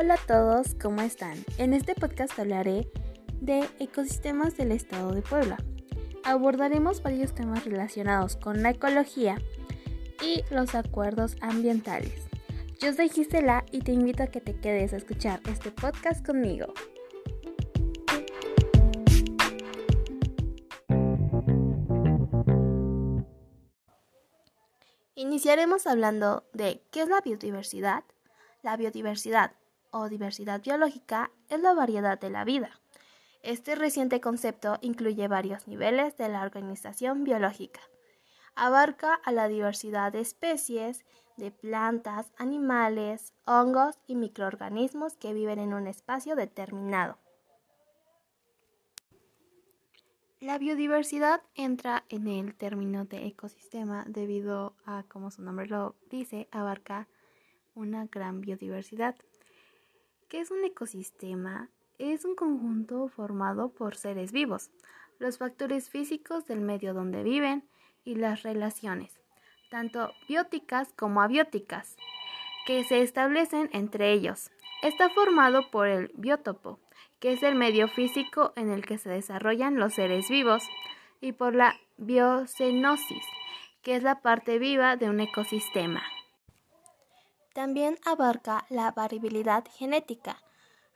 Hola a todos, ¿cómo están? En este podcast hablaré de ecosistemas del estado de Puebla. Abordaremos varios temas relacionados con la ecología y los acuerdos ambientales. Yo soy Gisela y te invito a que te quedes a escuchar este podcast conmigo. Iniciaremos hablando de qué es la biodiversidad. La biodiversidad o diversidad biológica es la variedad de la vida. Este reciente concepto incluye varios niveles de la organización biológica. Abarca a la diversidad de especies, de plantas, animales, hongos y microorganismos que viven en un espacio determinado. La biodiversidad entra en el término de ecosistema debido a, como su nombre lo dice, abarca una gran biodiversidad. ¿Qué es un ecosistema? Es un conjunto formado por seres vivos, los factores físicos del medio donde viven y las relaciones, tanto bióticas como abióticas, que se establecen entre ellos. Está formado por el biótopo, que es el medio físico en el que se desarrollan los seres vivos, y por la biocenosis, que es la parte viva de un ecosistema. También abarca la variabilidad genética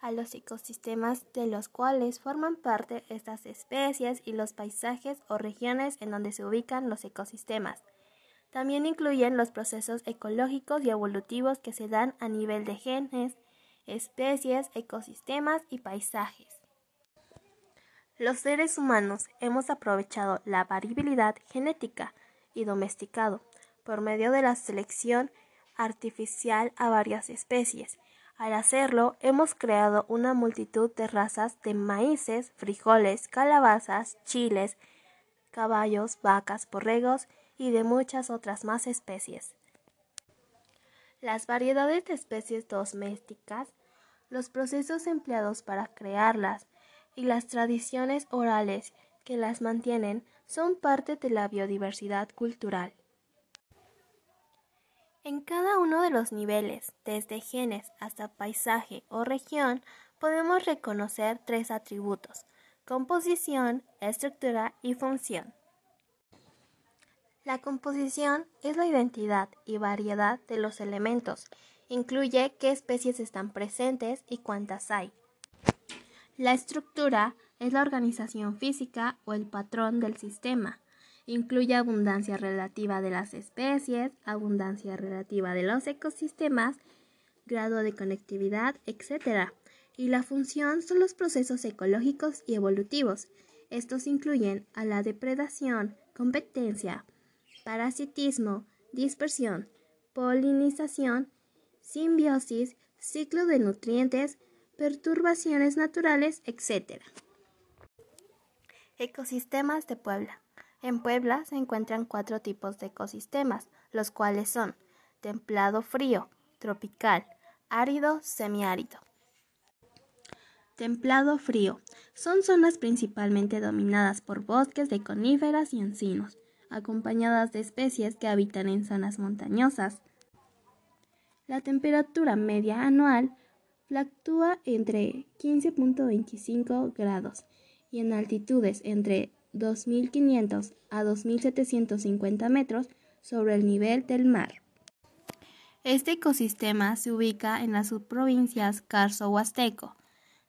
a los ecosistemas de los cuales forman parte estas especies y los paisajes o regiones en donde se ubican los ecosistemas. También incluyen los procesos ecológicos y evolutivos que se dan a nivel de genes, especies, ecosistemas y paisajes. Los seres humanos hemos aprovechado la variabilidad genética y domesticado por medio de la selección artificial a varias especies. Al hacerlo, hemos creado una multitud de razas de maíces, frijoles, calabazas, chiles, caballos, vacas, borregos y de muchas otras más especies. Las variedades de especies domésticas, los procesos empleados para crearlas y las tradiciones orales que las mantienen son parte de la biodiversidad cultural. En cada uno de los niveles, desde genes hasta paisaje o región, podemos reconocer tres atributos, composición, estructura y función. La composición es la identidad y variedad de los elementos. Incluye qué especies están presentes y cuántas hay. La estructura es la organización física o el patrón del sistema. Incluye abundancia relativa de las especies, abundancia relativa de los ecosistemas, grado de conectividad, etc. Y la función son los procesos ecológicos y evolutivos. Estos incluyen a la depredación, competencia, parasitismo, dispersión, polinización, simbiosis, ciclo de nutrientes, perturbaciones naturales, etc. Ecosistemas de Puebla. En Puebla se encuentran cuatro tipos de ecosistemas, los cuales son templado frío, tropical, árido, semiárido. Templado frío. Son zonas principalmente dominadas por bosques de coníferas y encinos, acompañadas de especies que habitan en zonas montañosas. La temperatura media anual fluctúa entre 15.25 grados y en altitudes entre 2.500 a 2.750 metros sobre el nivel del mar. Este ecosistema se ubica en las subprovincias Carso-Huasteco,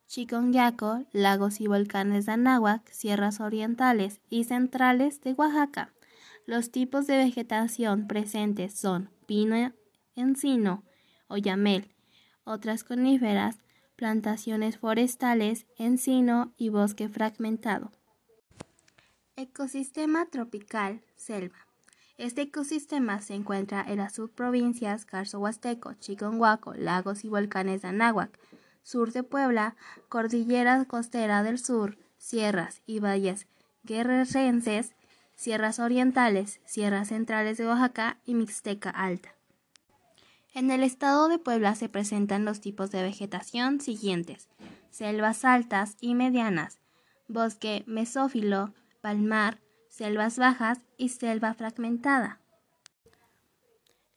Chiconyaco, lagos y volcanes de Anáhuac, sierras orientales y centrales de Oaxaca. Los tipos de vegetación presentes son pino, encino, oyamel, otras coníferas, plantaciones forestales, encino y bosque fragmentado. Ecosistema tropical, selva. Este ecosistema se encuentra en las subprovincias Carso-Huasteco, Chiconhuaco, lagos y volcanes de Anáhuac, sur de Puebla, cordillera costera del sur, sierras y valles guerrerenses, sierras orientales, sierras centrales de Oaxaca y Mixteca Alta. En el estado de Puebla se presentan los tipos de vegetación siguientes: selvas altas y medianas, bosque mesófilo, palmar, selvas bajas y selva fragmentada.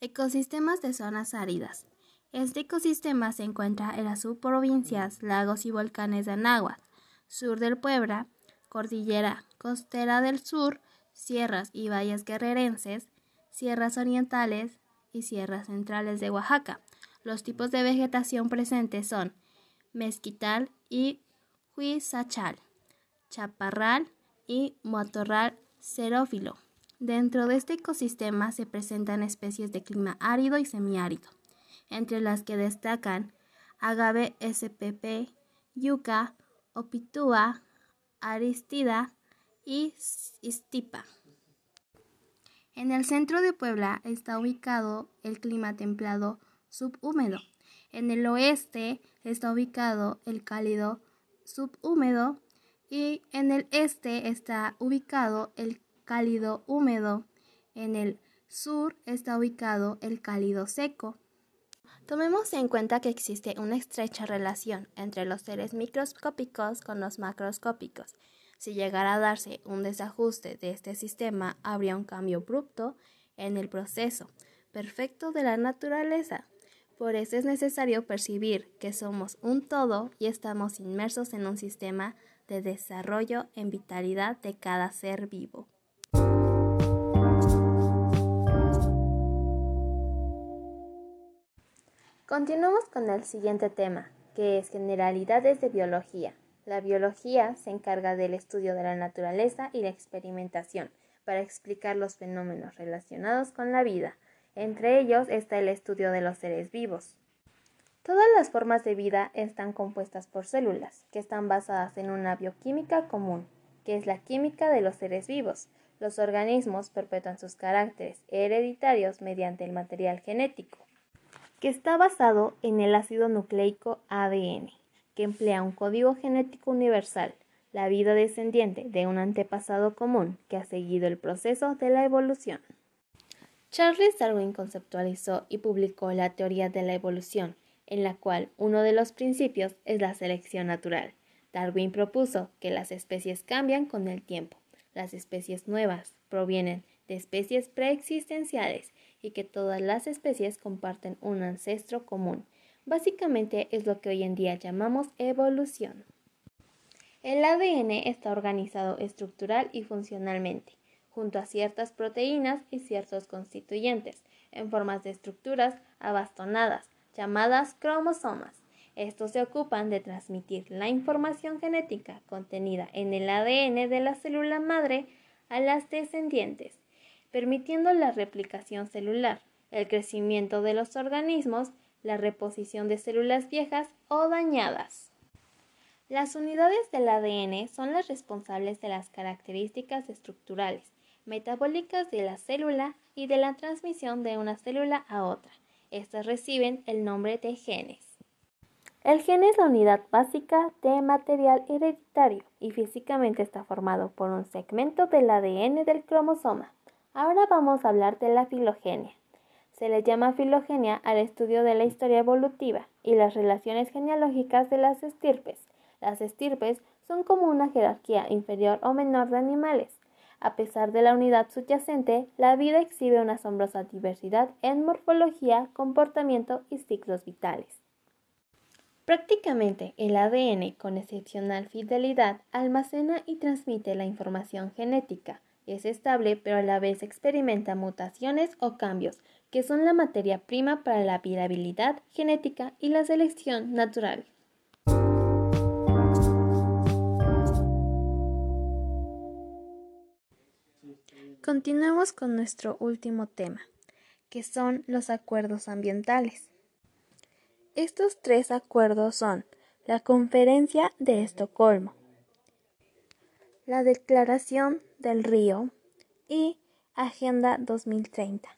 Ecosistemas de zonas áridas. Este ecosistema se encuentra en las subprovincias, lagos y volcanes de Anáhuac, sur del Puebla, cordillera costera del sur, sierras y valles guerrerenses, sierras orientales y sierras centrales de Oaxaca. Los tipos de vegetación presentes son mezquital y huizachal, chaparral y matorral xerófilo. Dentro de este ecosistema se presentan especies de clima árido y semiárido, entre las que destacan agave spp, yuca, opitúa, aristida y stipa. En el centro de Puebla está ubicado el clima templado subhúmedo. En el oeste está ubicado el cálido subhúmedo y en el este está ubicado el cálido húmedo. En el sur está ubicado el cálido seco. Tomemos en cuenta que existe una estrecha relación entre los seres microscópicos con los macroscópicos. Si llegara a darse un desajuste de este sistema, habría un cambio abrupto en el proceso perfecto de la naturaleza. Por eso es necesario percibir que somos un todo y estamos inmersos en un sistema de desarrollo en vitalidad de cada ser vivo. Continuamos con el siguiente tema, que es generalidades de biología. La biología se encarga del estudio de la naturaleza y la experimentación para explicar los fenómenos relacionados con la vida. Entre ellos está el estudio de los seres vivos. Todas las formas de vida están compuestas por células, que están basadas en una bioquímica común, que es la química de los seres vivos. Los organismos perpetúan sus caracteres hereditarios mediante el material genético que está basado en el ácido nucleico ADN, que emplea un código genético universal, la vida descendiente de un antepasado común que ha seguido el proceso de la evolución. Charles Darwin conceptualizó y publicó la teoría de la evolución, en la cual uno de los principios es la selección natural. Darwin propuso que las especies cambian con el tiempo. Las especies nuevas provienen de especies preexistenciales y que todas las especies comparten un ancestro común. Básicamente es lo que hoy en día llamamos evolución. El ADN está organizado estructural y funcionalmente, junto a ciertas proteínas y ciertos constituyentes, en formas de estructuras abastonadas, llamadas cromosomas. Estos se ocupan de transmitir la información genética contenida en el ADN de la célula madre a las descendientes permitiendo la replicación celular, el crecimiento de los organismos, la reposición de células viejas o dañadas. Las unidades del ADN son las responsables de las características estructurales, metabólicas de la célula y de la transmisión de una célula a otra. Estas reciben el nombre de genes. El gen es la unidad básica de material hereditario y físicamente está formado por un segmento del ADN del cromosoma. Ahora vamos a hablar de la filogenia. Se le llama filogenia al estudio de la historia evolutiva y las relaciones genealógicas de las estirpes. Las estirpes son como una jerarquía inferior o menor de animales. A pesar de la unidad subyacente, la vida exhibe una asombrosa diversidad en morfología, comportamiento y ciclos vitales. Prácticamente el ADN, con excepcional fidelidad, almacena y transmite la información genética, es estable, pero a la vez experimenta mutaciones o cambios, que son la materia prima para la viabilidad genética y la selección natural. Continuemos con nuestro último tema, que son los acuerdos ambientales. Estos tres acuerdos son la Conferencia de Estocolmo, la Declaración del Río y Agenda 2030.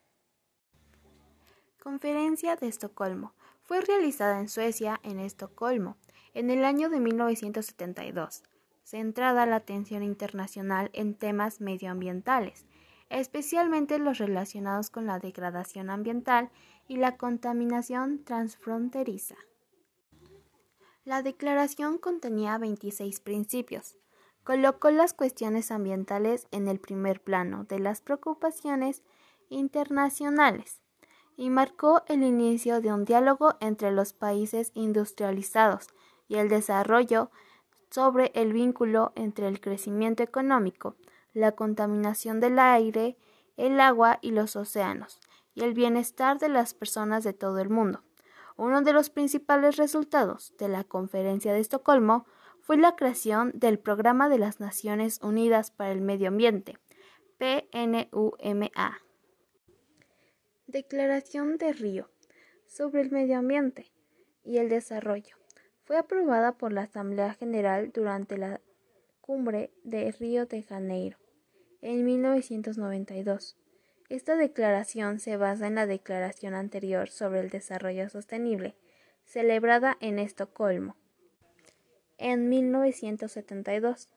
Conferencia de Estocolmo. Fue realizada en Suecia, en Estocolmo, en el año de 1972, centrada la atención internacional en temas medioambientales, especialmente los relacionados con la degradación ambiental y la contaminación transfronteriza. La declaración contenía 26 principios, colocó las cuestiones ambientales en el primer plano de las preocupaciones internacionales. y marcó el inicio de un diálogo entre los países industrializados y el desarrollo sobre el vínculo entre el crecimiento económico, la contaminación del aire, el agua y los océanos, y el bienestar de las personas de todo el mundo. Uno de los principales resultados de la Conferencia de Estocolmo fue la creación del Programa de las Naciones Unidas para el Medio Ambiente, PNUMA. Declaración de Río sobre el medio ambiente y el desarrollo. Fue aprobada por la Asamblea General durante la cumbre de Río de Janeiro en 1992. Esta declaración se basa en la declaración anterior sobre el desarrollo sostenible, celebrada en Estocolmo en 1972.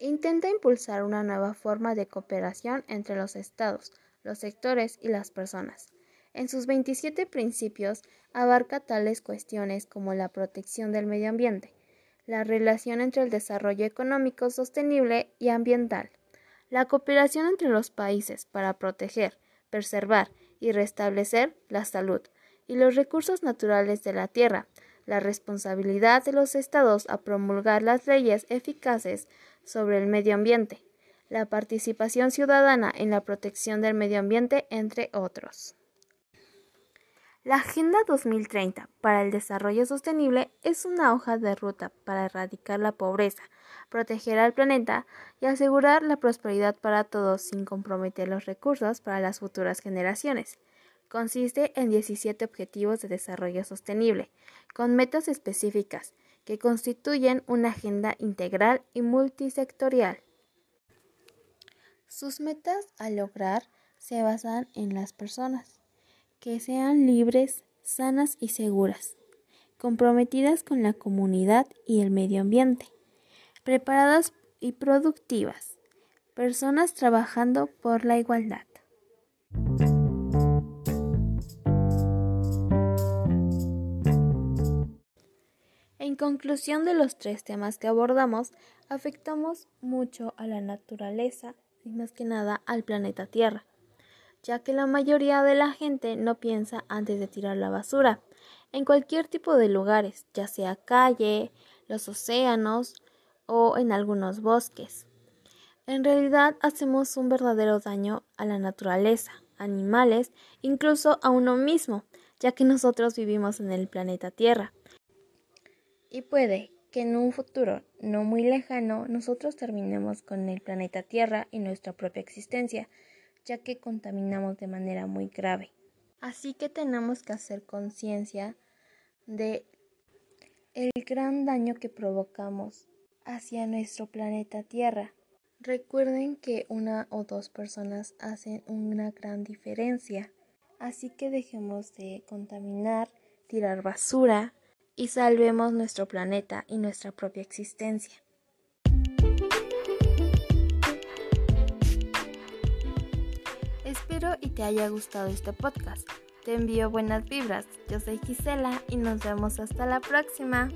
Intenta impulsar una nueva forma de cooperación entre los estados, los sectores y las personas. En sus 27 principios abarca tales cuestiones como la protección del medio ambiente, la relación entre el desarrollo económico sostenible y ambiental, la cooperación entre los países para proteger, preservar y restablecer la salud y los recursos naturales de la tierra, la responsabilidad de los estados a promulgar las leyes eficaces sobre el medio ambiente, la participación ciudadana en la protección del medio ambiente, entre otros. La Agenda 2030 para el Desarrollo Sostenible es una hoja de ruta para erradicar la pobreza, proteger al planeta y asegurar la prosperidad para todos sin comprometer los recursos para las futuras generaciones. Consiste en 17 objetivos de desarrollo sostenible, con metas específicas, que constituyen una agenda integral y multisectorial. Sus metas a lograr se basan en las personas, que sean libres, sanas y seguras, comprometidas con la comunidad y el medio ambiente, preparadas y productivas, personas trabajando por la igualdad. En conclusión de los tres temas que abordamos, afectamos mucho a la naturaleza y más que nada al planeta Tierra, ya que la mayoría de la gente no piensa antes de tirar la basura en cualquier tipo de lugares, ya sea calle, los océanos o en algunos bosques. En realidad hacemos un verdadero daño a la naturaleza, animales, incluso a uno mismo, ya que nosotros vivimos en el planeta Tierra y puede que en un futuro no muy lejano nosotros terminemos con el planeta Tierra y nuestra propia existencia, ya que contaminamos de manera muy grave. Así que tenemos que hacer conciencia de el gran daño que provocamos hacia nuestro planeta Tierra. Recuerden que una o dos personas hacen una gran diferencia, así que dejemos de contaminar, tirar basura, y salvemos nuestro planeta y nuestra propia existencia. Espero y te haya gustado este podcast. Te envío buenas vibras. Yo soy Gisela y nos vemos hasta la próxima.